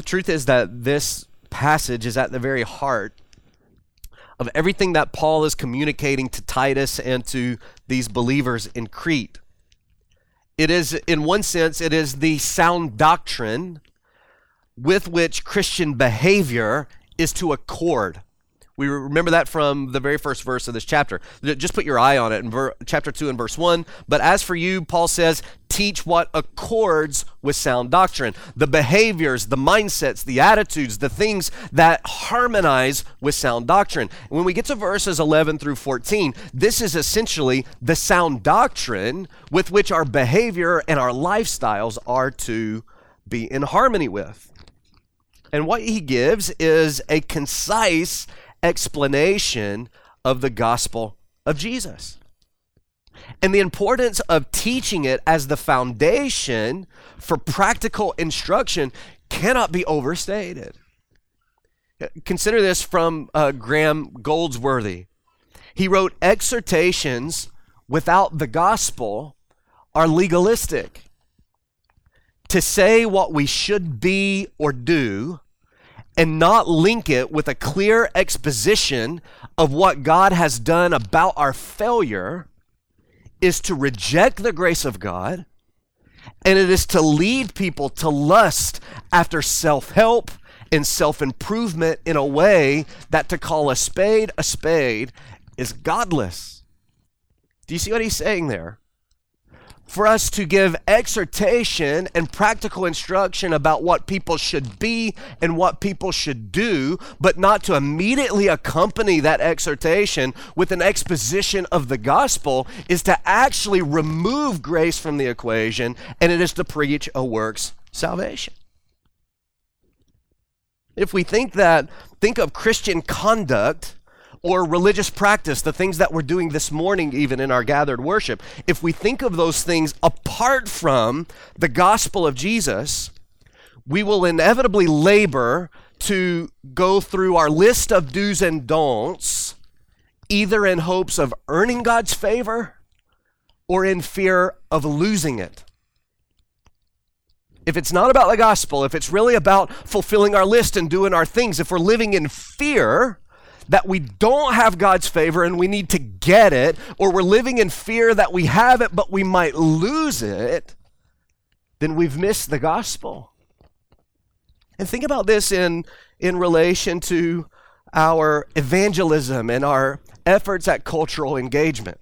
The truth is that this passage is at the very heart of everything that Paul is communicating to Titus and to these believers in Crete. It is, in one sense, it is the sound doctrine with which Christian behavior is to accord. We remember that from the very first verse of this chapter. Just put your eye on it in ver- chapter 2 and verse 1. But as for you, Paul says, teach what accords with sound doctrine. The behaviors, the mindsets, the attitudes, the things that harmonize with sound doctrine. When we get to verses 11 through 14, this is essentially the sound doctrine with which our behavior and our lifestyles are to be in harmony with. And what he gives is a concise explanation of the gospel of Jesus. And the importance of teaching it as the foundation for practical instruction cannot be overstated. Consider this from uh, Graham Goldsworthy. He wrote, Exhortations without the gospel are legalistic. To say what we should be or do and not link it with a clear exposition of what God has done about our failure is to reject the grace of God and it is to lead people to lust after self help and self improvement in a way that to call a spade a spade is godless. Do you see what he's saying there? For us to give exhortation and practical instruction about what people should be and what people should do, but not to immediately accompany that exhortation with an exposition of the gospel, is to actually remove grace from the equation and it is to preach a works salvation. If we think that, think of Christian conduct or religious practice, the things that we're doing this morning, even in our gathered worship, if we think of those things apart from the gospel of Jesus, we will inevitably labor to go through our list of do's and don'ts, either in hopes of earning God's favor or in fear of losing it. If it's not about the gospel, if it's really about fulfilling our list and doing our things, if we're living in fear, that we don't have God's favor and we need to get it, or we're living in fear that we have it but we might lose it, then we've missed the gospel. And think about this in, in relation to our evangelism and our efforts at cultural engagement.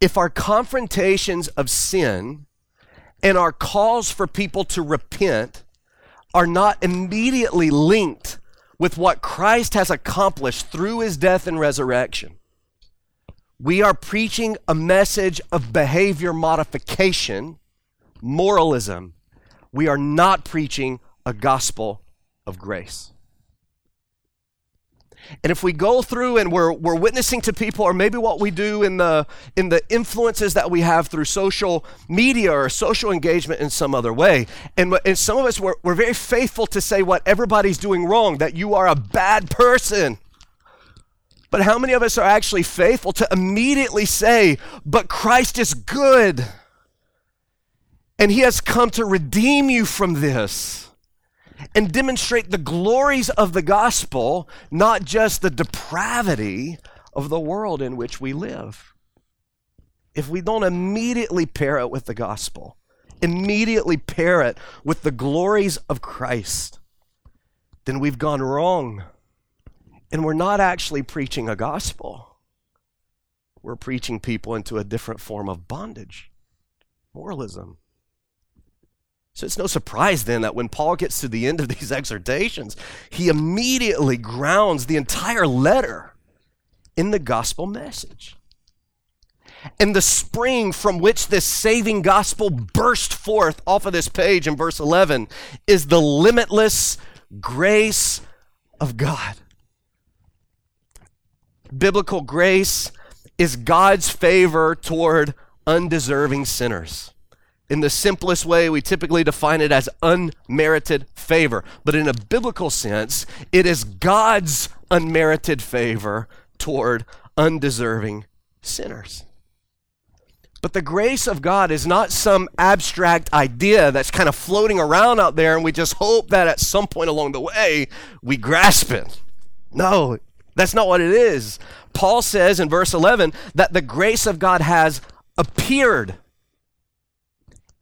If our confrontations of sin and our calls for people to repent are not immediately linked with what Christ has accomplished through his death and resurrection. We are preaching a message of behavior modification, moralism. We are not preaching a gospel of grace. And if we go through and we're, we're witnessing to people, or maybe what we do in the, in the influences that we have through social media or social engagement in some other way, and, and some of us, we're, we're very faithful to say what everybody's doing wrong, that you are a bad person. But how many of us are actually faithful to immediately say, but Christ is good, and he has come to redeem you from this? And demonstrate the glories of the gospel, not just the depravity of the world in which we live. If we don't immediately pair it with the gospel, immediately pair it with the glories of Christ, then we've gone wrong. And we're not actually preaching a gospel. We're preaching people into a different form of bondage, moralism. So it's no surprise then that when Paul gets to the end of these exhortations, he immediately grounds the entire letter in the gospel message. And the spring from which this saving gospel burst forth off of this page in verse 11 is the limitless grace of God. Biblical grace is God's favor toward undeserving sinners. In the simplest way, we typically define it as unmerited favor. But in a biblical sense, it is God's unmerited favor toward undeserving sinners. But the grace of God is not some abstract idea that's kind of floating around out there and we just hope that at some point along the way we grasp it. No, that's not what it is. Paul says in verse 11 that the grace of God has appeared.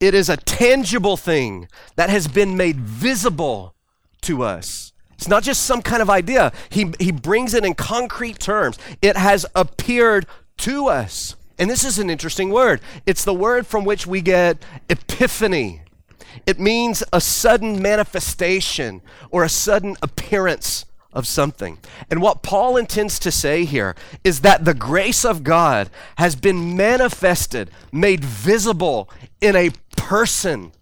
It is a tangible thing that has been made visible to us. It's not just some kind of idea. He, he brings it in concrete terms. It has appeared to us. And this is an interesting word. It's the word from which we get epiphany. It means a sudden manifestation or a sudden appearance of something. And what Paul intends to say here is that the grace of God has been manifested, made visible in a person.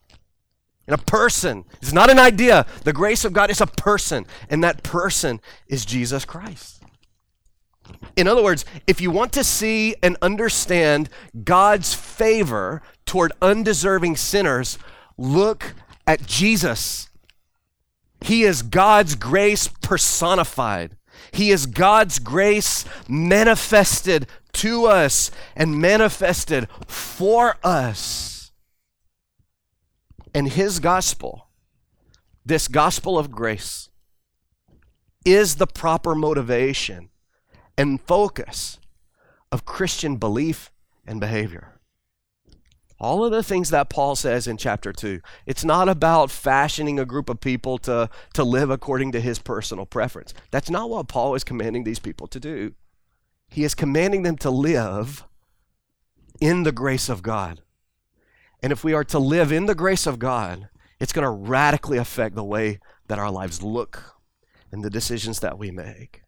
In a person. It's not an idea. The grace of God is a person, and that person is Jesus Christ. In other words, if you want to see and understand God's favor toward undeserving sinners, look at Jesus. He is God's grace personified. He is God's grace manifested to us and manifested for us. And His gospel, this gospel of grace, is the proper motivation and focus of Christian belief and behavior. All of the things that Paul says in chapter 2, it's not about fashioning a group of people to, to live according to his personal preference. That's not what Paul is commanding these people to do. He is commanding them to live in the grace of God. And if we are to live in the grace of God, it's going to radically affect the way that our lives look and the decisions that we make.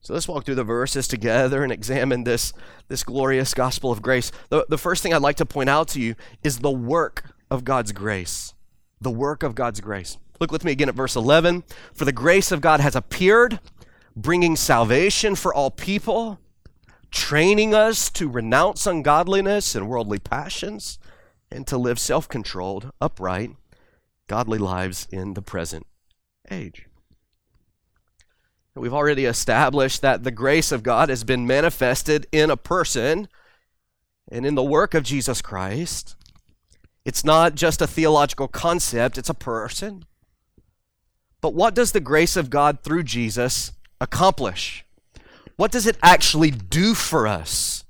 So let's walk through the verses together and examine this, this glorious gospel of grace. The, the first thing I'd like to point out to you is the work of God's grace. The work of God's grace. Look with me again at verse 11. For the grace of God has appeared, bringing salvation for all people, training us to renounce ungodliness and worldly passions, and to live self controlled, upright, godly lives in the present age. We've already established that the grace of God has been manifested in a person and in the work of Jesus Christ. It's not just a theological concept, it's a person. But what does the grace of God through Jesus accomplish? What does it actually do for us?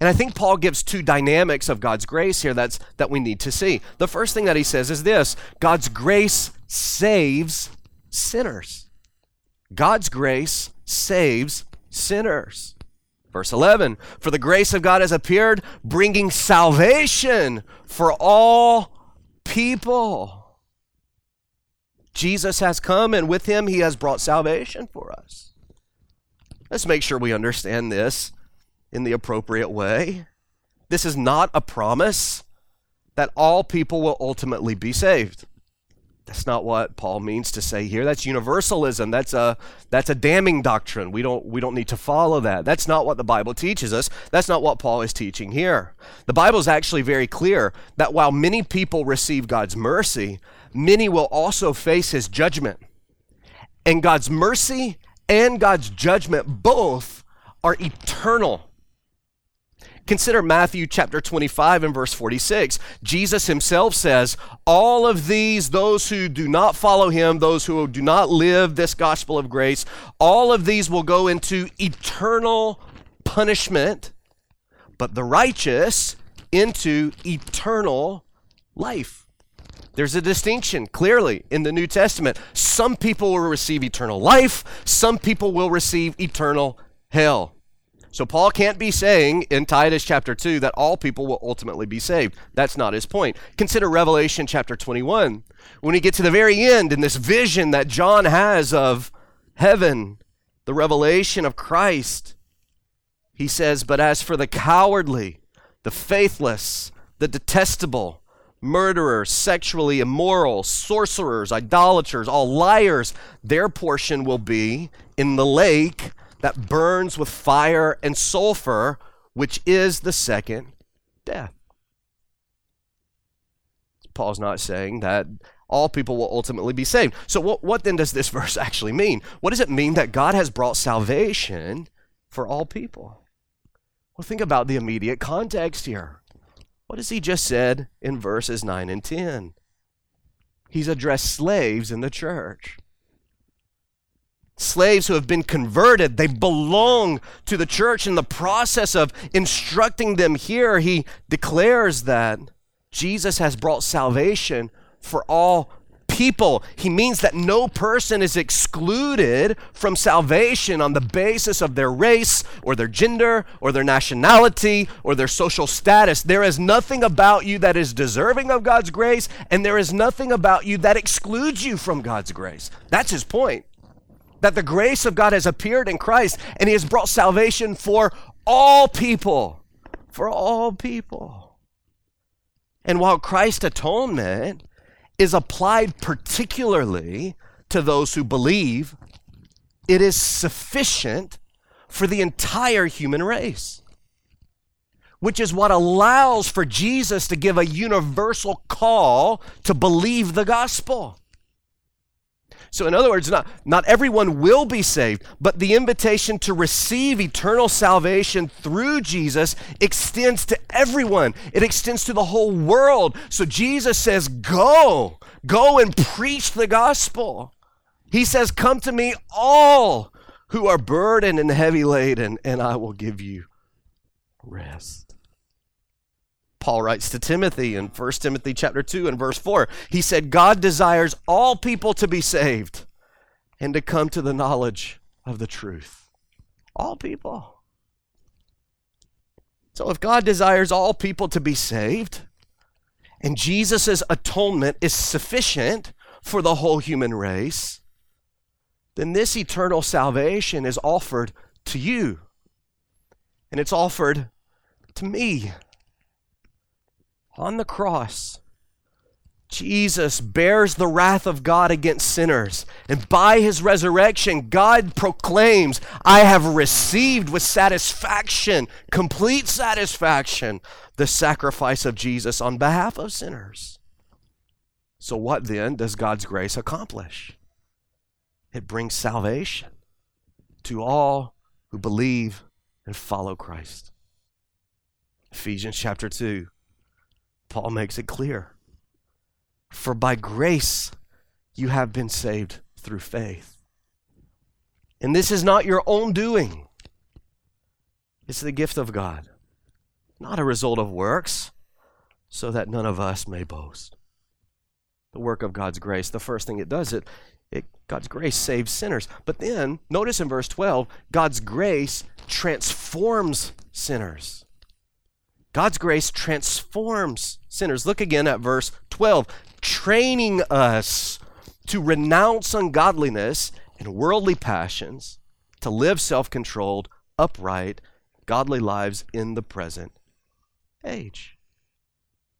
And I think Paul gives two dynamics of God's grace here that's, that we need to see. The first thing that he says is this God's grace saves sinners. God's grace saves sinners. Verse 11 For the grace of God has appeared, bringing salvation for all people. Jesus has come, and with him, he has brought salvation for us. Let's make sure we understand this in the appropriate way. This is not a promise that all people will ultimately be saved. That's not what Paul means to say here. That's universalism. That's a that's a damning doctrine. We don't we don't need to follow that. That's not what the Bible teaches us. That's not what Paul is teaching here. The Bible is actually very clear that while many people receive God's mercy, many will also face his judgment. And God's mercy and God's judgment both are eternal. Consider Matthew chapter 25 and verse 46. Jesus himself says, All of these, those who do not follow him, those who do not live this gospel of grace, all of these will go into eternal punishment, but the righteous into eternal life. There's a distinction clearly in the New Testament. Some people will receive eternal life, some people will receive eternal hell. So Paul can't be saying in Titus chapter 2 that all people will ultimately be saved. That's not his point. Consider Revelation chapter 21. When we get to the very end in this vision that John has of heaven, the revelation of Christ, he says, But as for the cowardly, the faithless, the detestable, murderers, sexually immoral, sorcerers, idolaters, all liars, their portion will be in the lake that burns with fire and sulfur, which is the second death. Paul's not saying that all people will ultimately be saved. So, what, what then does this verse actually mean? What does it mean that God has brought salvation for all people? Well, think about the immediate context here. What has he just said in verses 9 and 10? He's addressed slaves in the church. Slaves who have been converted, they belong to the church. In the process of instructing them here, he declares that Jesus has brought salvation for all people. He means that no person is excluded from salvation on the basis of their race or their gender or their nationality or their social status. There is nothing about you that is deserving of God's grace, and there is nothing about you that excludes you from God's grace. That's his point. That the grace of God has appeared in Christ and he has brought salvation for all people. For all people. And while Christ's atonement is applied particularly to those who believe, it is sufficient for the entire human race. Which is what allows for Jesus to give a universal call to believe the gospel. So, in other words, not, not everyone will be saved, but the invitation to receive eternal salvation through Jesus extends to everyone. It extends to the whole world. So, Jesus says, Go, go and preach the gospel. He says, Come to me, all who are burdened and heavy laden, and I will give you rest. Paul writes to Timothy in 1 Timothy chapter 2 and verse 4. He said, God desires all people to be saved and to come to the knowledge of the truth. All people. So if God desires all people to be saved, and Jesus' atonement is sufficient for the whole human race, then this eternal salvation is offered to you. And it's offered to me on the cross, Jesus bears the wrath of God against sinners. And by his resurrection, God proclaims, I have received with satisfaction, complete satisfaction, the sacrifice of Jesus on behalf of sinners. So, what then does God's grace accomplish? It brings salvation to all who believe and follow Christ. Ephesians chapter 2 Paul makes it clear. For by grace you have been saved through faith. And this is not your own doing, it's the gift of God, not a result of works, so that none of us may boast. The work of God's grace, the first thing it does, it, it God's grace saves sinners. But then, notice in verse 12, God's grace transforms sinners. God's grace transforms sinners. Look again at verse 12 training us to renounce ungodliness and worldly passions, to live self controlled, upright, godly lives in the present age.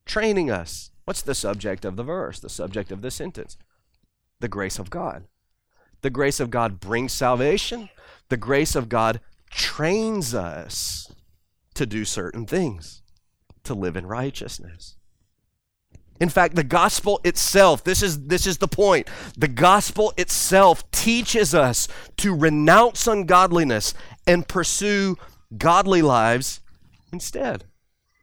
Training us. What's the subject of the verse, the subject of the sentence? The grace of God. The grace of God brings salvation. The grace of God trains us to do certain things, to live in righteousness. In fact, the gospel itself, this is, this is the point. The gospel itself teaches us to renounce ungodliness and pursue godly lives instead.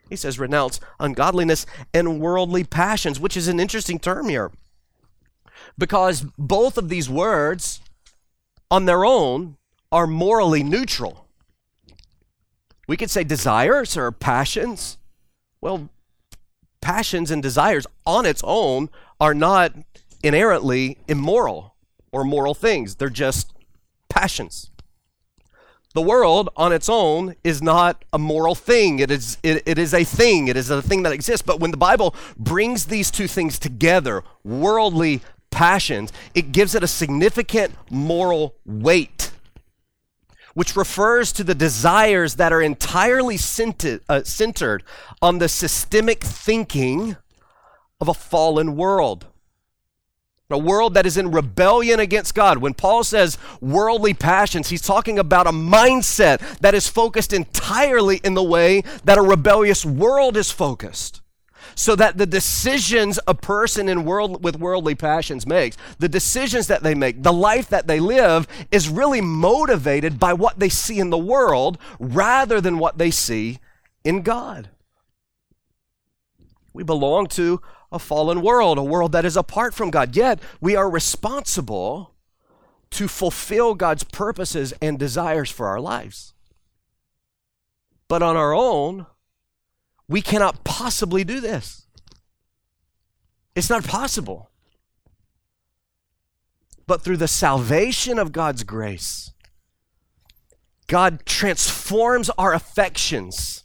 He says, renounce ungodliness and worldly passions, which is an interesting term here. Because both of these words, on their own, are morally neutral. We could say desires or passions. Well, passions and desires on its own are not inherently immoral or moral things. They're just passions. The world on its own is not a moral thing. It is, it, it is a thing. It is a thing that exists. But when the Bible brings these two things together, worldly passions, it gives it a significant moral weight which refers to the desires that are entirely centered, uh, centered on the systemic thinking of a fallen world. A world that is in rebellion against God. When Paul says worldly passions, he's talking about a mindset that is focused entirely in the way that a rebellious world is focused. So that the decisions a person in world with worldly passions makes, the decisions that they make, the life that they live is really motivated by what they see in the world rather than what they see in God. We belong to a fallen world, a world that is apart from God. Yet we are responsible to fulfill God's purposes and desires for our lives. But on our own, we cannot possibly do this. It's not possible. But through the salvation of God's grace, God transforms our affections.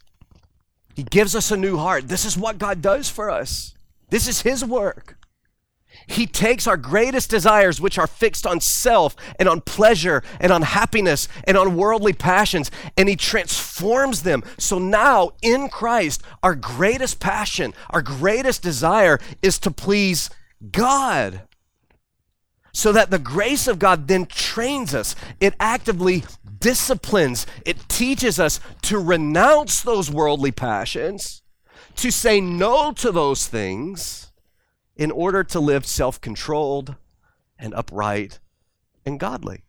He gives us a new heart. This is what God does for us. This is His work. He takes our greatest desires, which are fixed on self and on pleasure and on happiness and on worldly passions, and He transforms them. So now in Christ, our greatest passion, our greatest desire is to please God. So that the grace of God then trains us, it actively disciplines, it teaches us to renounce those worldly passions, to say no to those things in order to live self controlled and upright and godly.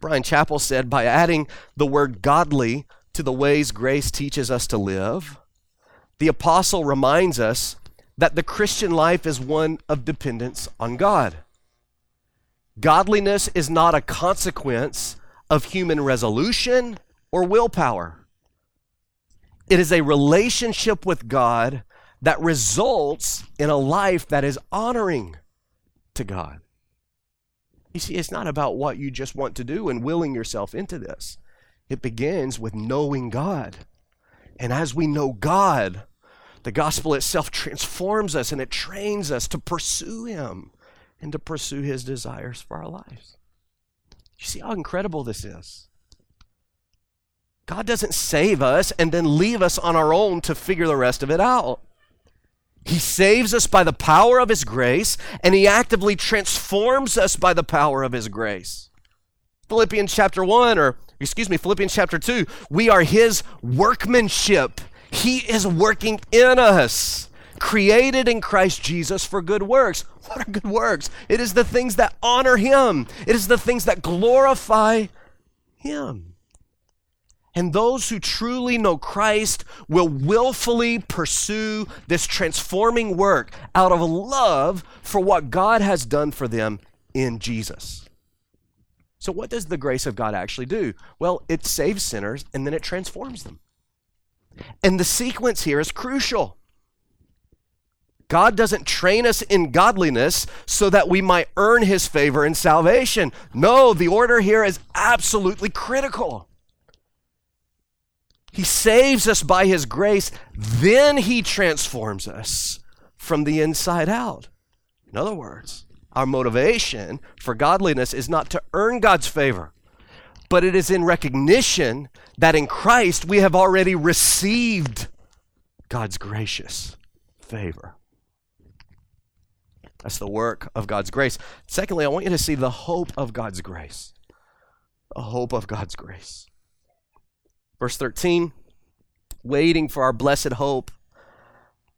Bryan Chapell said by adding the word godly to the ways grace teaches us to live, the apostle reminds us that the Christian life is one of dependence on God. Godliness is not a consequence of human resolution or willpower. It is a relationship with God that results in a life that is honoring to God. You see, it's not about what you just want to do and willing yourself into this. It begins with knowing God. And as we know God, the gospel itself transforms us and it trains us to pursue Him and to pursue His desires for our lives. You see how incredible this is? God doesn't save us and then leave us on our own to figure the rest of it out. He saves us by the power of His grace, and He actively transforms us by the power of His grace. Philippians chapter 1, or excuse me, Philippians chapter 2, we are His workmanship. He is working in us, created in Christ Jesus for good works. What are good works? It is the things that honor Him, it is the things that glorify Him. And those who truly know Christ will willfully pursue this transforming work out of love for what God has done for them in Jesus. So, what does the grace of God actually do? Well, it saves sinners and then it transforms them. And the sequence here is crucial. God doesn't train us in godliness so that we might earn his favor and salvation. No, the order here is absolutely critical. He saves us by His grace, then He transforms us from the inside out. In other words, our motivation for godliness is not to earn God's favor, but it is in recognition that in Christ we have already received God's gracious favor. That's the work of God's grace. Secondly, I want you to see the hope of God's grace. The hope of God's grace. Verse 13, waiting for our blessed hope,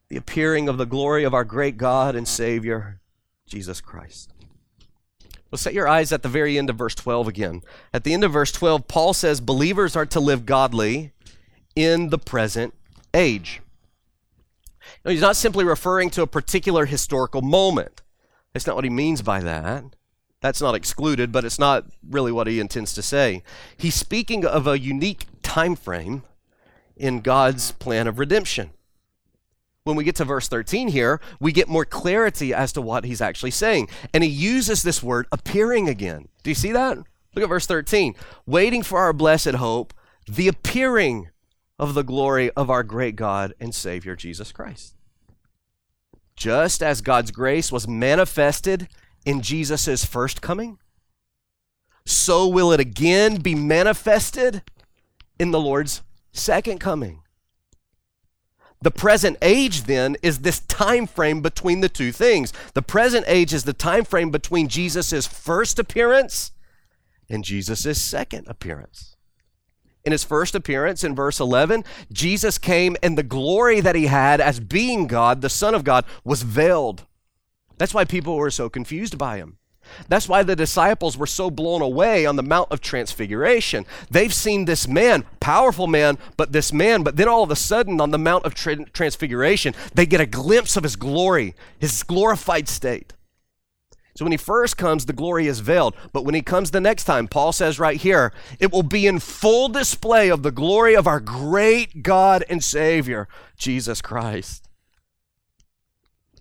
the appearing of the glory of our great God and Savior, Jesus Christ. Well, set your eyes at the very end of verse 12 again. At the end of verse 12, Paul says believers are to live godly in the present age. Now, he's not simply referring to a particular historical moment. That's not what he means by that. That's not excluded, but it's not really what he intends to say. He's speaking of a unique time frame in God's plan of redemption. When we get to verse 13 here, we get more clarity as to what he's actually saying. And he uses this word appearing again. Do you see that? Look at verse 13. Waiting for our blessed hope, the appearing of the glory of our great God and Savior Jesus Christ. Just as God's grace was manifested in Jesus' first coming, so will it again be manifested in the Lord's second coming. The present age then is this time frame between the two things. The present age is the time frame between Jesus' first appearance and Jesus' second appearance. in his first appearance in verse 11, Jesus came and the glory that he had as being God, the Son of God, was veiled. That's why people were so confused by him. That's why the disciples were so blown away on the Mount of Transfiguration. They've seen this man, powerful man, but this man, but then all of a sudden on the Mount of Tra- Transfiguration, they get a glimpse of his glory, his glorified state. So when he first comes, the glory is veiled. But when he comes the next time, Paul says right here, it will be in full display of the glory of our great God and Savior, Jesus Christ.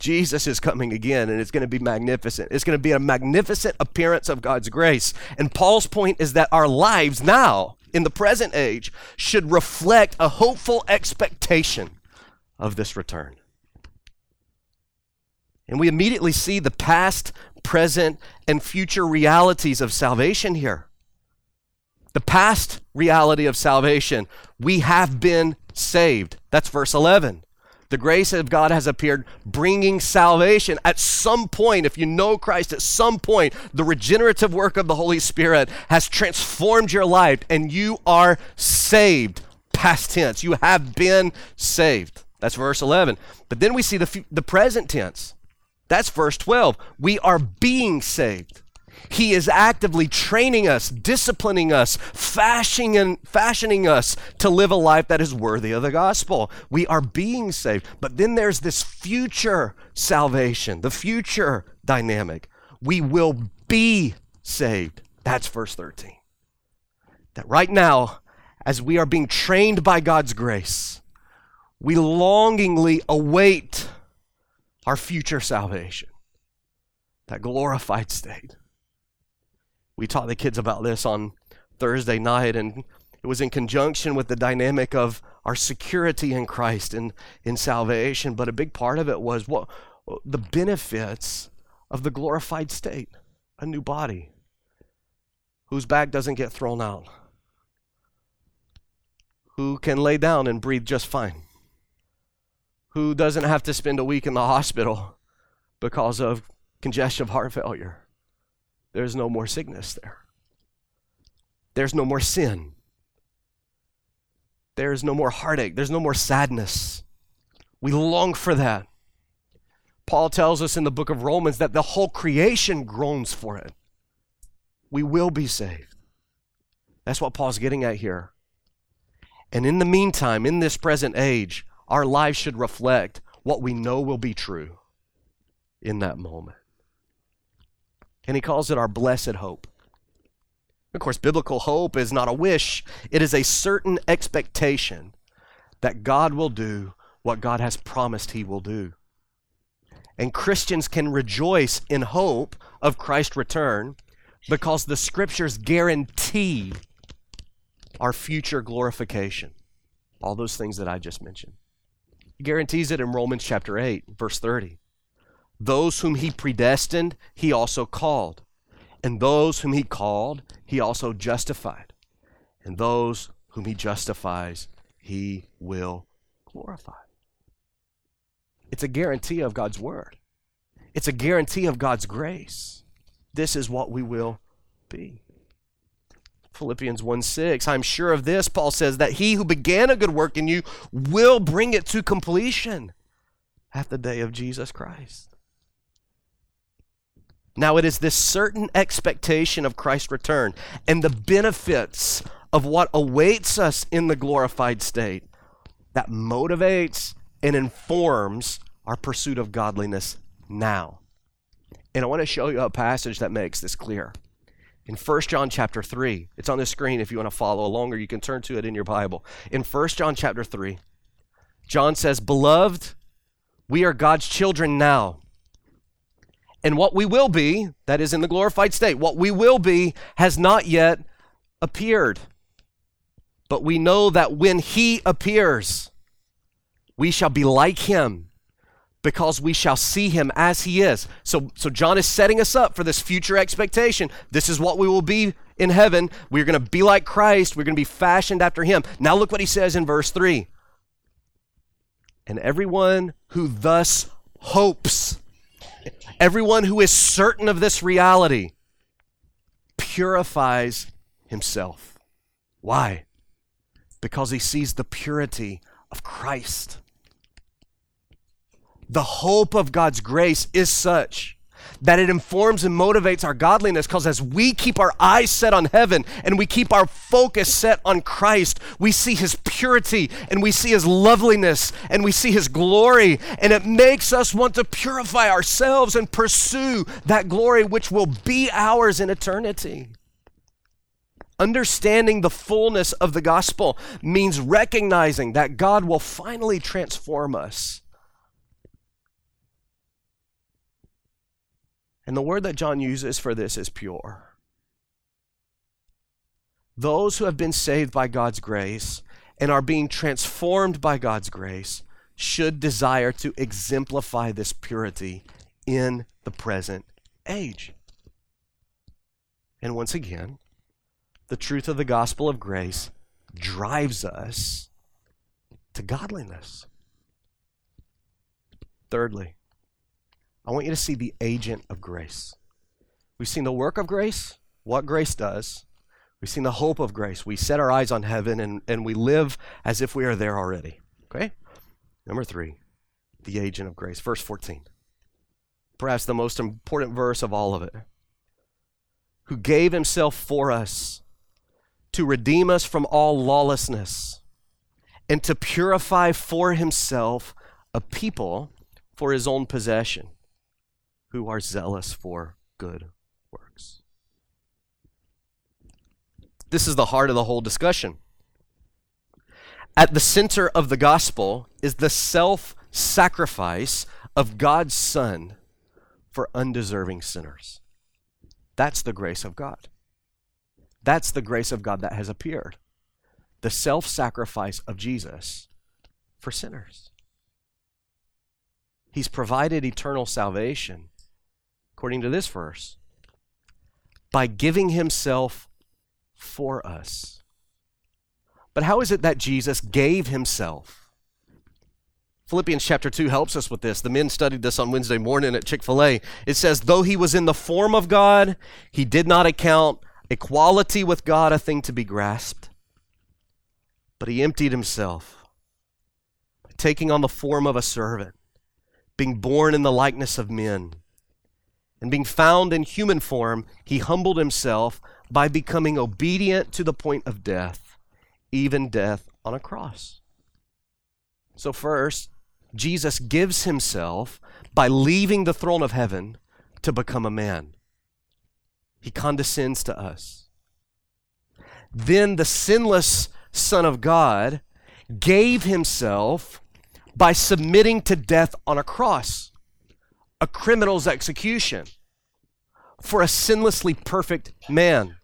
Jesus is coming again, and it's going to be magnificent. It's going to be a magnificent appearance of God's grace. And Paul's point is that our lives now, in the present age, should reflect a hopeful expectation of this return. And we immediately see the past, present, and future realities of salvation here. The past reality of salvation, we have been saved. That's verse 11. The grace of God has appeared, bringing salvation. At some point, if you know Christ, at some point, the regenerative work of the Holy Spirit has transformed your life and you are saved. Past tense. You have been saved. That's verse 11. But then we see the, the present tense. That's verse 12. We are being saved. He is actively training us, disciplining us, fashioning, fashioning us to live a life that is worthy of the gospel. We are being saved. But then there's this future salvation, the future dynamic. We will be saved. That's verse 13. That right now, as we are being trained by God's grace, we longingly await our future salvation, that glorified state. We taught the kids about this on Thursday night, and it was in conjunction with the dynamic of our security in Christ and in salvation. But a big part of it was what the benefits of the glorified state, a new body whose back doesn't get thrown out, who can lay down and breathe just fine, who doesn't have to spend a week in the hospital because of congestive heart failure there's no more sickness there. There's no more sin. There's no more heartache. There's no more sadness. We long for that. Paul tells us in the book of Romans that the whole creation groans for it. We will be saved. That's what Paul's getting at here. And in the meantime, in this present age, our lives should reflect what we know will be true in that moment and he calls it our blessed hope. Of course, biblical hope is not a wish, it is a certain expectation that God will do what God has promised he will do. And Christians can rejoice in hope of Christ's return because the scriptures guarantee our future glorification. All those things that I just mentioned. He guarantees it in Romans chapter 8, verse 30. Those whom he predestined, he also called. And those whom he called, he also justified. And those whom he justifies, he will glorify. It's a guarantee of God's word, it's a guarantee of God's grace. This is what we will be. Philippians 1 6. I'm sure of this, Paul says, that he who began a good work in you will bring it to completion at the day of Jesus Christ. Now, it is this certain expectation of Christ's return and the benefits of what awaits us in the glorified state that motivates and informs our pursuit of godliness now. And I want to show you a passage that makes this clear. In 1 John chapter 3, it's on the screen if you want to follow along or you can turn to it in your Bible. In 1 John chapter 3, John says, Beloved, we are God's children now and what we will be, that is in the glorified state, what we will be has not yet appeared. But we know that when he appears, we shall be like him because we shall see him as he is. So, so John is setting us up for this future expectation. This is what we will be in heaven. We're going to be like Christ. We're going to be fashioned after him. Now look what he says in verse 3. And everyone who thus hopes Everyone who is certain of this reality purifies himself. Why? because he sees the purity of Christ. The hope of God's grace is such that it informs and motivates our godliness because as we keep our eyes set on heaven and we keep our focus set on Christ, we see his purity and we see his loveliness and we see his glory, and it makes us want to purify ourselves and pursue that glory which will be ours in eternity. Understanding the fullness of the gospel means recognizing that God will finally transform us And the word that John uses for this is pure. Those who have been saved by God's grace and are being transformed by God's grace should desire to exemplify this purity in the present age. And once again, the truth of the gospel of grace drives us to godliness. Thirdly, I want you to see the agent of grace. We've seen the work of grace, what grace does. We've seen the hope of grace. We set our eyes on heaven and, and we live as if we are there already. Okay? Number three, the agent of grace. Verse 14. Perhaps the most important verse of all of it. Who gave himself for us to redeem us from all lawlessness and to purify for himself a people for his own possession who are zealous for good works. This is the heart of the whole discussion. At the center of the gospel is the self sacrifice of God's Son for undeserving sinners. That's the grace of God. That's the grace of God that has appeared. The self sacrifice of Jesus for sinners. He's provided eternal salvation according to this verse, by giving himself for us. But how is it that Jesus gave himself? Philippians chapter 2 helps us with this. The men studied this on Wednesday morning at Chick fil A. It says, Though he was in the form of God, he did not account equality with God a thing to be grasped, but he emptied himself, taking on the form of a servant, being born in the likeness of men and being found in human form, he humbled himself by becoming obedient to the point of death, even death on a cross. So, first, Jesus gives himself by leaving the throne of heaven to become a man. He condescends to us. Then the sinless Son of God gave himself by submitting to death on a cross a criminal's execution for a sinlessly perfect man.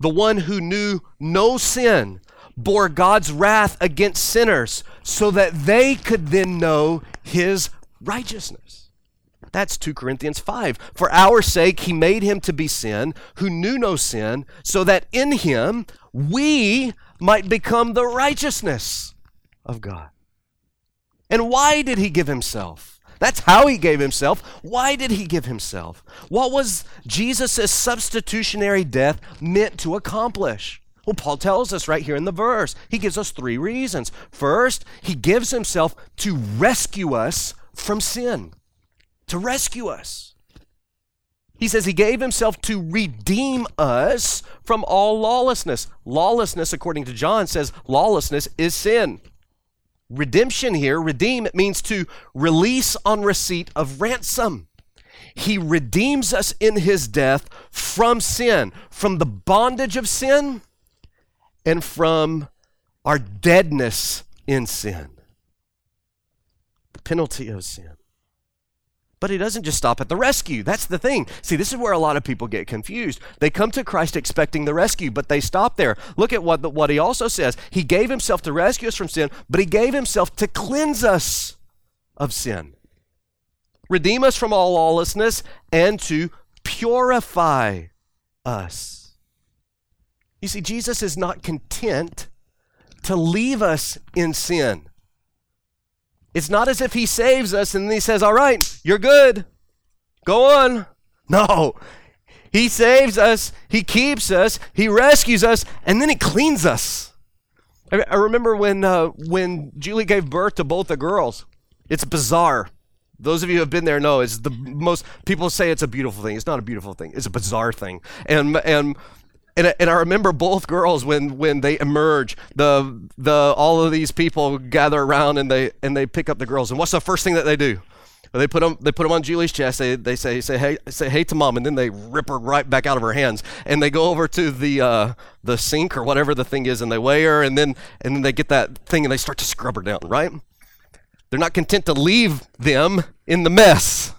The one who knew no sin bore God's wrath against sinners so that they could then know his righteousness. That's 2 Corinthians 5. For our sake, he made him to be sin who knew no sin, so that in him we might become the righteousness of God. And why did he give himself? That's how he gave himself. Why did he give himself? What was Jesus' substitutionary death meant to accomplish? Well, Paul tells us right here in the verse. He gives us three reasons. First, he gives himself to rescue us from sin, to rescue us. He says he gave himself to redeem us from all lawlessness. Lawlessness, according to John, says lawlessness is sin redemption here, redeem, it means to release on receipt of ransom. He redeems us in his death from sin, from the bondage of sin, and from our deadness in sin. The penalty of sin. But he doesn't just stop at the rescue. That's the thing. See, this is where a lot of people get confused. They come to Christ expecting the rescue, but they stop there. Look at what, what he also says. He gave himself to rescue us from sin, but he gave himself to cleanse us of sin, redeem us from all lawlessness, and to purify us. You see, Jesus is not content to leave us in sin. It's not as if he saves us and then he says, All right, you're good. Go on. No. He saves us, He keeps us, He rescues us, and then He cleans us. I, I remember when, uh, when Julie gave birth to both the girls. It's bizarre. Those of you who have been there know it's the most, people say it's a beautiful thing. It's not a beautiful thing, it's a bizarre thing. And, and, and, and I remember both girls when, when they emerge, the, the, all of these people gather around and they, and they pick up the girls. And what's the first thing that they do? They put them, they put them on Julie's chest. They, they say, say, hey, say, hey to mom, and then they rip her right back out of her hands. And they go over to the, uh, the sink or whatever the thing is, and they weigh her, and then, and then they get that thing and they start to scrub her down, right? They're not content to leave them in the mess.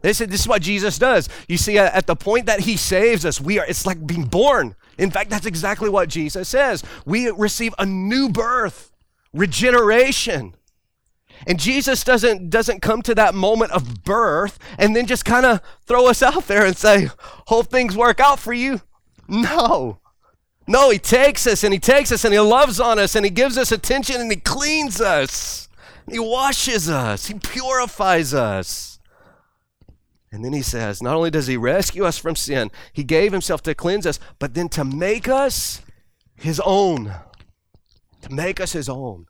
They said this is what Jesus does. You see, at the point that he saves us, we are it's like being born. In fact, that's exactly what Jesus says. We receive a new birth, regeneration. And Jesus doesn't, doesn't come to that moment of birth and then just kind of throw us out there and say, Hope things work out for you. No. No, he takes us and he takes us and he loves on us and he gives us attention and he cleans us. He washes us. He purifies us. And then he says, not only does he rescue us from sin, he gave himself to cleanse us, but then to make us his own. To make us his own.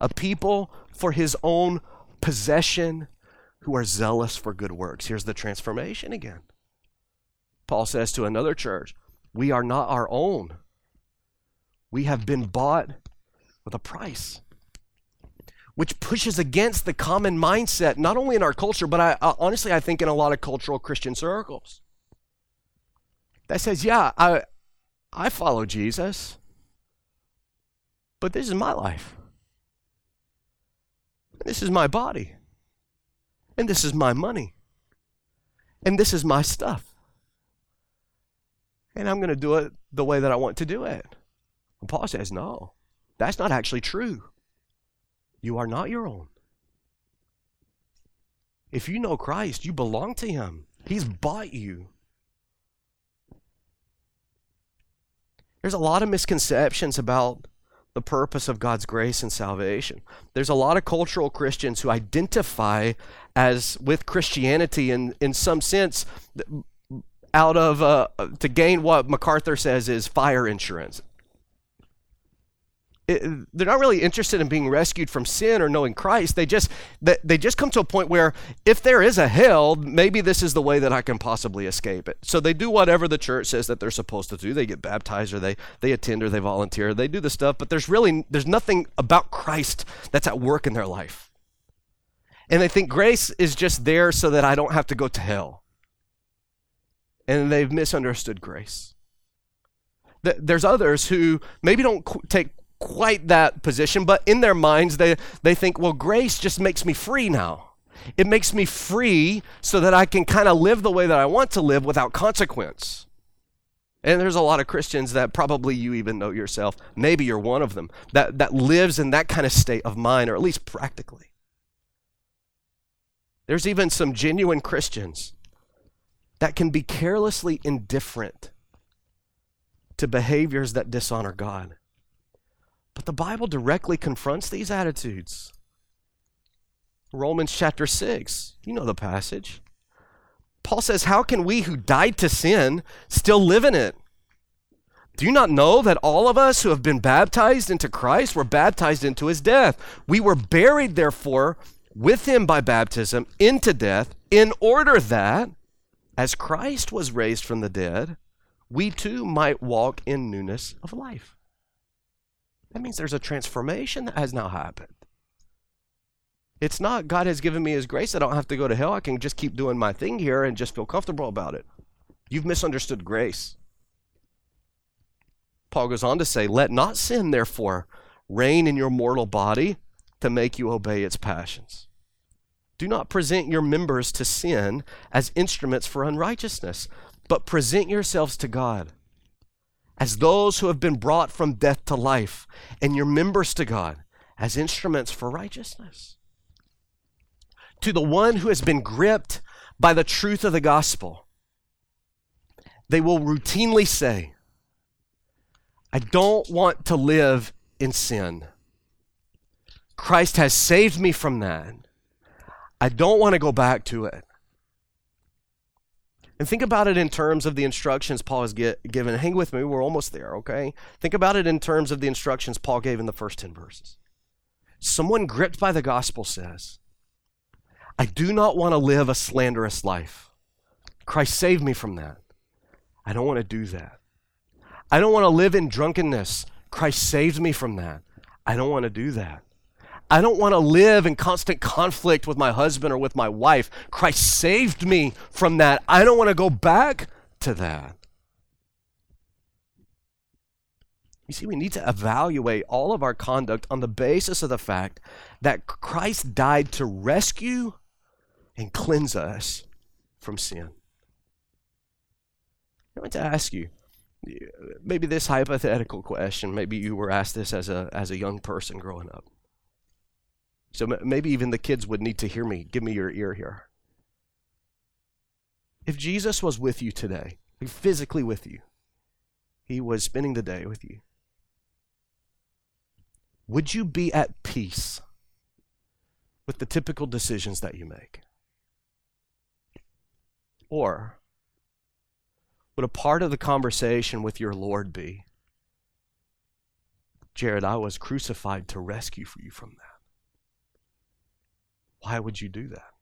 A people for his own possession who are zealous for good works. Here's the transformation again. Paul says to another church, We are not our own. We have been bought with a price, which pushes against the common mindset, not only in our culture, but I, uh, honestly, I think in a lot of cultural Christian circles. That says, Yeah, I, I follow Jesus, but this is my life. This is my body. And this is my money. And this is my stuff. And I'm going to do it the way that I want to do it. And Paul says, no, that's not actually true. You are not your own. If you know Christ, you belong to Him, He's bought you. There's a lot of misconceptions about the purpose of God's grace and salvation. There's a lot of cultural Christians who identify as with Christianity in, in some sense out of uh, to gain what MacArthur says is fire insurance they're not really interested in being rescued from sin or knowing Christ. They just they, they just come to a point where if there is a hell, maybe this is the way that I can possibly escape it. So they do whatever the church says that they're supposed to do. They get baptized or they they attend or they volunteer. They do the stuff, but there's really there's nothing about Christ that's at work in their life. And they think grace is just there so that I don't have to go to hell. And they've misunderstood grace there's others who maybe don't take quite that position, but in their minds, they, they think, well, grace just makes me free now. It makes me free so that I can kind of live the way that I want to live without consequence. And there's a lot of Christians that probably you even know yourself, maybe you're one of them, that, that lives in that kind of state of mind, or at least practically. There's even some genuine Christians that can be carelessly indifferent to behaviors that dishonor God. But the Bible directly confronts these attitudes. Romans chapter 6, you know the passage. Paul says, How can we who died to sin still live in it? Do you not know that all of us who have been baptized into Christ were baptized into his death? We were buried, therefore, with him by baptism into death, in order that, as Christ was raised from the dead, we too might walk in newness of life. That means there's a transformation that has now happened. It's not God has given me his grace. I don't have to go to hell. I can just keep doing my thing here and just feel comfortable about it. You've misunderstood grace. Paul goes on to say, Let not sin, therefore, reign in your mortal body to make you obey its passions. Do not present your members to sin as instruments for unrighteousness, but present yourselves to God as those who have been brought from death to life, and your members to God as instruments for righteousness. To the one who has been gripped by the truth of the gospel, they will routinely say, I don't want to live in sin. Christ has saved me from that. I don't want to go back to it. And think about it in terms of the instructions Paul has get, given. Hang with me, we're almost there, okay? Think about it in terms of the instructions Paul gave in the first 10 verses. Someone gripped by the gospel says, I do not want to live a slanderous life. Christ saved me from that. I don't want to do that. I don't want to live in drunkenness. Christ saved me from that. I don't want to do that. I don't want to live in constant conflict with my husband or with my wife. Christ saved me from that. I don't want to go back to that. You see, we need to evaluate all of our conduct on the basis of the fact that Christ died to rescue and cleanse us from sin. I want to ask you maybe this hypothetical question. Maybe you were asked this as a, as a young person growing up. So maybe even the kids would need to hear me. Give me your ear here. If Jesus was with you today, physically with you, he was spending the day with you, would you be at peace with the typical decisions that you make? Or would a part of the conversation with your Lord be, Jared, I was crucified to rescue you from that? Why would you do that?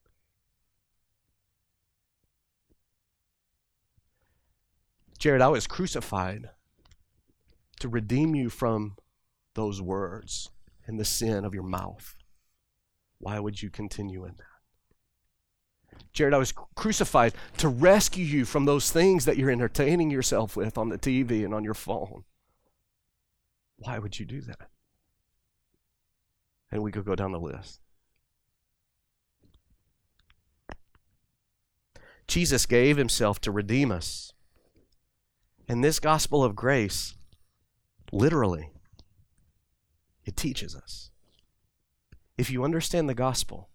Jared, I was crucified to redeem you from those words and the sin of your mouth. Why would you continue in that? Jared, I was crucified to rescue you from those things that you're entertaining yourself with on the TV and on your phone. Why would you do that? And we could go down the list. Jesus gave himself to redeem us. And this gospel of grace, literally, it teaches us. If you understand the gospel,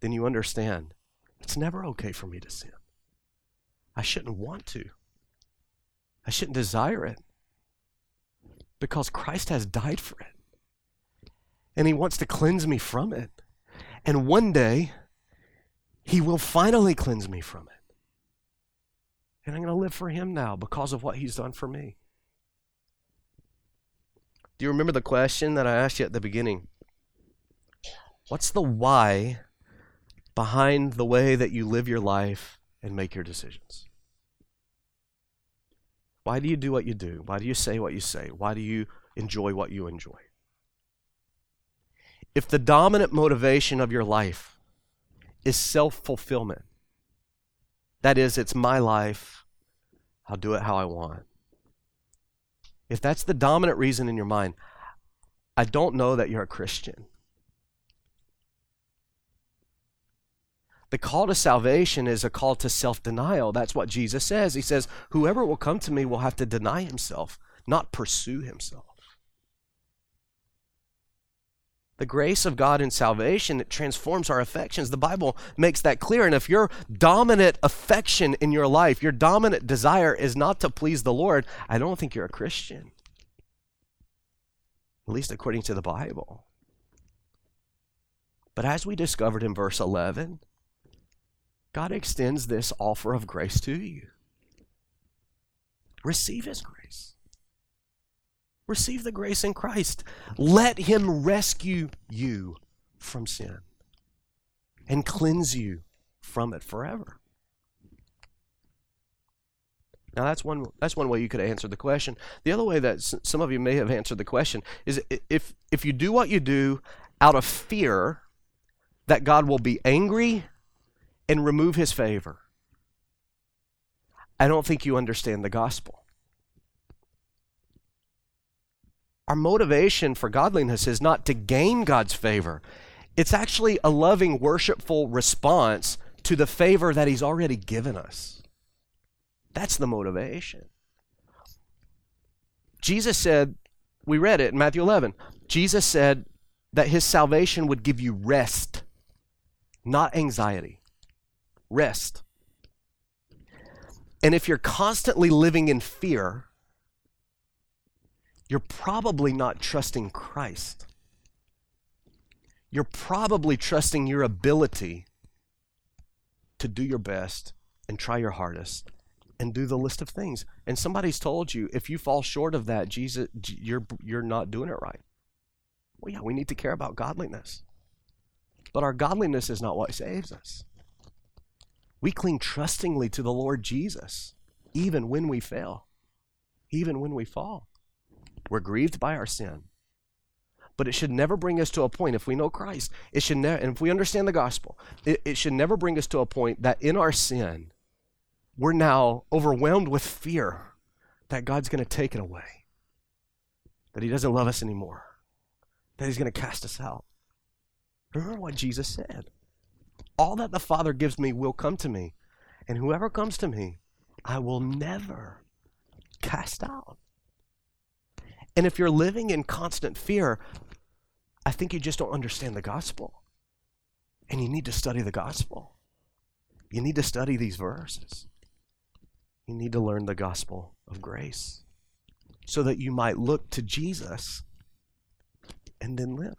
then you understand it's never okay for me to sin. I shouldn't want to. I shouldn't desire it because Christ has died for it. And he wants to cleanse me from it. And one day, he will finally cleanse me from it. And I'm going to live for Him now because of what He's done for me. Do you remember the question that I asked you at the beginning? What's the why behind the way that you live your life and make your decisions? Why do you do what you do? Why do you say what you say? Why do you enjoy what you enjoy? If the dominant motivation of your life is self fulfillment. That is, it's my life. I'll do it how I want. If that's the dominant reason in your mind, I don't know that you're a Christian. The call to salvation is a call to self denial. That's what Jesus says. He says, Whoever will come to me will have to deny himself, not pursue himself. The grace of God in salvation it transforms our affections. The Bible makes that clear. And if your dominant affection in your life, your dominant desire is not to please the Lord, I don't think you're a Christian. At least according to the Bible. But as we discovered in verse 11, God extends this offer of grace to you. Receive His grace. Receive the grace in Christ. Let Him rescue you from sin and cleanse you from it forever. Now that's one that's one way you could answer the question. The other way that s- some of you may have answered the question is if if you do what you do out of fear that God will be angry and remove his favor. I don't think you understand the gospel. Our motivation for godliness is not to gain God's favor. It's actually a loving, worshipful response to the favor that He's already given us. That's the motivation. Jesus said, we read it in Matthew 11. Jesus said that His salvation would give you rest, not anxiety. Rest. And if you're constantly living in fear, you're probably not trusting Christ. You're probably trusting your ability to do your best and try your hardest and do the list of things. And somebody's told you if you fall short of that, Jesus, you're you're not doing it right. Well, yeah, we need to care about godliness. But our godliness is not what saves us. We cling trustingly to the Lord Jesus, even when we fail, even when we fall. We're grieved by our sin. But it should never bring us to a point, if we know Christ, it should never, and if we understand the gospel, it, it should never bring us to a point that in our sin, we're now overwhelmed with fear that God's going to take it away, that He doesn't love us anymore, that He's going to cast us out. Remember what Jesus said All that the Father gives me will come to me, and whoever comes to me, I will never cast out. And if you're living in constant fear, I think you just don't understand the gospel. And you need to study the gospel. You need to study these verses. You need to learn the gospel of grace so that you might look to Jesus and then live.